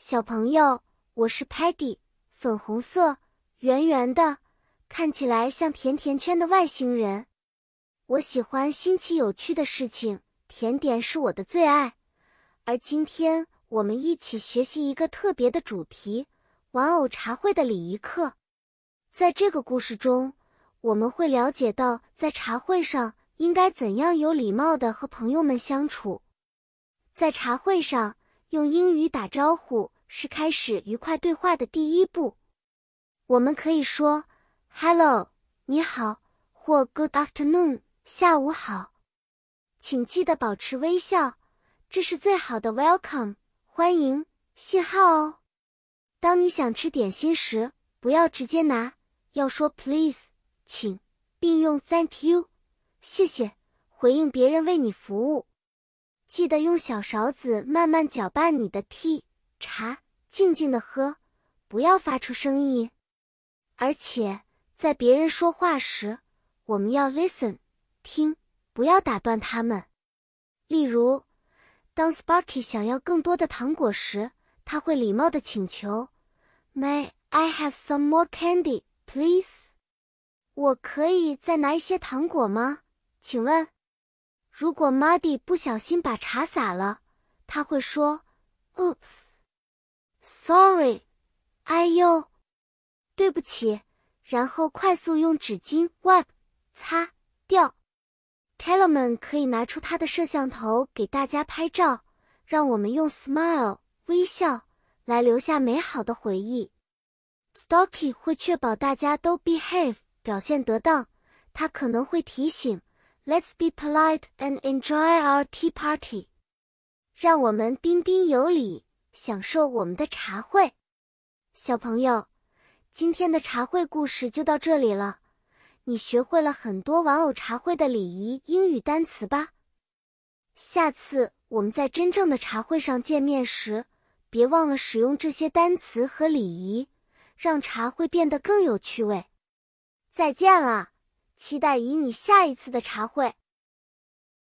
小朋友，我是 Patty，粉红色，圆圆的，看起来像甜甜圈的外星人。我喜欢新奇有趣的事情，甜点是我的最爱。而今天我们一起学习一个特别的主题——玩偶茶会的礼仪课。在这个故事中，我们会了解到在茶会上应该怎样有礼貌的和朋友们相处。在茶会上，用英语打招呼是开始愉快对话的第一步。我们可以说 “Hello，你好”或 “Good afternoon，下午好”。请记得保持微笑，这是最好的 welcome 欢迎信号哦。当你想吃点心时，不要直接拿，要说 “Please，请”，并用 “Thank you，谢谢”回应别人为你服务。记得用小勺子慢慢搅拌你的 tea 茶，静静的喝，不要发出声音。而且在别人说话时，我们要 listen 听，不要打断他们。例如，当 Sparky 想要更多的糖果时，他会礼貌的请求：“May I have some more candy, please？” 我可以再拿一些糖果吗？请问。如果 Muddy 不小心把茶洒了，他会说：“Oops，Sorry，哎呦，对不起。”然后快速用纸巾 wipe 擦掉。Tellerman 可以拿出他的摄像头给大家拍照，让我们用 smile 微笑来留下美好的回忆。Stocky 会确保大家都 behave 表现得当，他可能会提醒。Let's be polite and enjoy our tea party。让我们彬彬有礼，享受我们的茶会。小朋友，今天的茶会故事就到这里了。你学会了很多玩偶茶会的礼仪英语单词吧？下次我们在真正的茶会上见面时，别忘了使用这些单词和礼仪，让茶会变得更有趣味。再见了。期待与你下一次的茶会。